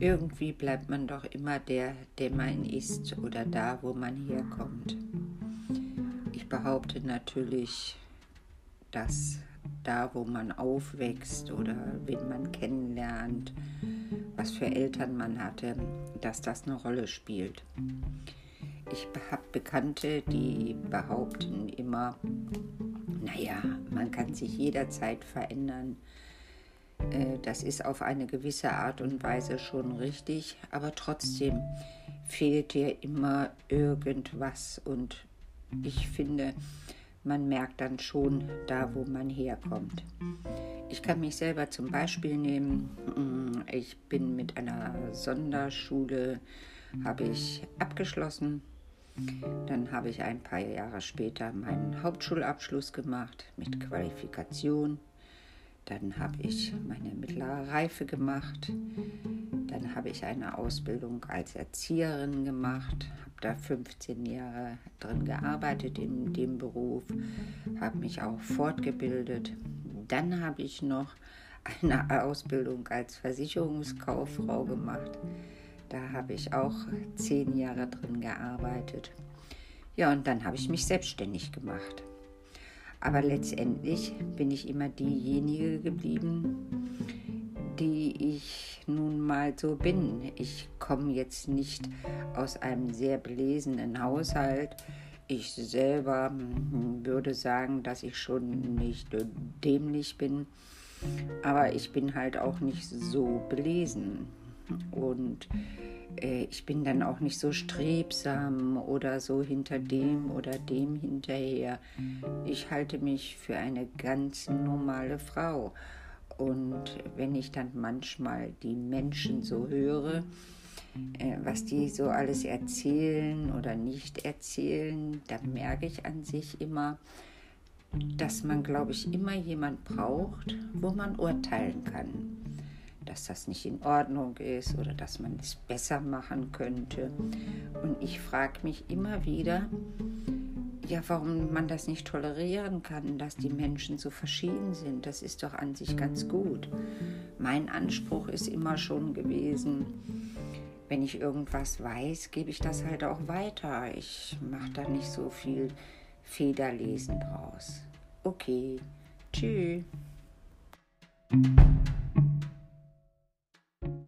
Irgendwie bleibt man doch immer der, der man ist oder da, wo man herkommt. Ich behaupte natürlich, dass da, wo man aufwächst oder wen man kennenlernt, was für Eltern man hatte, dass das eine Rolle spielt. Ich habe Bekannte, die behaupten immer, naja, man kann sich jederzeit verändern. Äh, das ist auf eine gewisse Art und Weise schon richtig, aber trotzdem fehlt dir immer irgendwas und ich finde, man merkt dann schon da, wo man herkommt. Ich kann mich selber zum Beispiel nehmen. Ich bin mit einer Sonderschule, habe ich abgeschlossen. Dann habe ich ein paar Jahre später meinen Hauptschulabschluss gemacht mit Qualifikation. Dann habe ich meine mittlere Reife gemacht. Dann habe ich eine Ausbildung als Erzieherin gemacht, habe da 15 Jahre drin gearbeitet in dem Beruf, habe mich auch fortgebildet. Dann habe ich noch eine Ausbildung als Versicherungskauffrau gemacht. Da habe ich auch zehn Jahre drin gearbeitet. Ja, und dann habe ich mich selbstständig gemacht. Aber letztendlich bin ich immer diejenige geblieben, die ich nun mal so bin. Ich komme jetzt nicht aus einem sehr belesenen Haushalt. Ich selber würde sagen, dass ich schon nicht dämlich bin, aber ich bin halt auch nicht so belesen. Und ich bin dann auch nicht so strebsam oder so hinter dem oder dem hinterher. Ich halte mich für eine ganz normale Frau. Und wenn ich dann manchmal die Menschen so höre, äh, was die so alles erzählen oder nicht erzählen, dann merke ich an sich immer, dass man, glaube ich, immer jemand braucht, wo man urteilen kann dass das nicht in Ordnung ist oder dass man es besser machen könnte. Und ich frage mich immer wieder, ja, warum man das nicht tolerieren kann, dass die Menschen so verschieden sind. Das ist doch an sich ganz gut. Mein Anspruch ist immer schon gewesen, wenn ich irgendwas weiß, gebe ich das halt auch weiter. Ich mache da nicht so viel Federlesen draus. Okay, tschüss.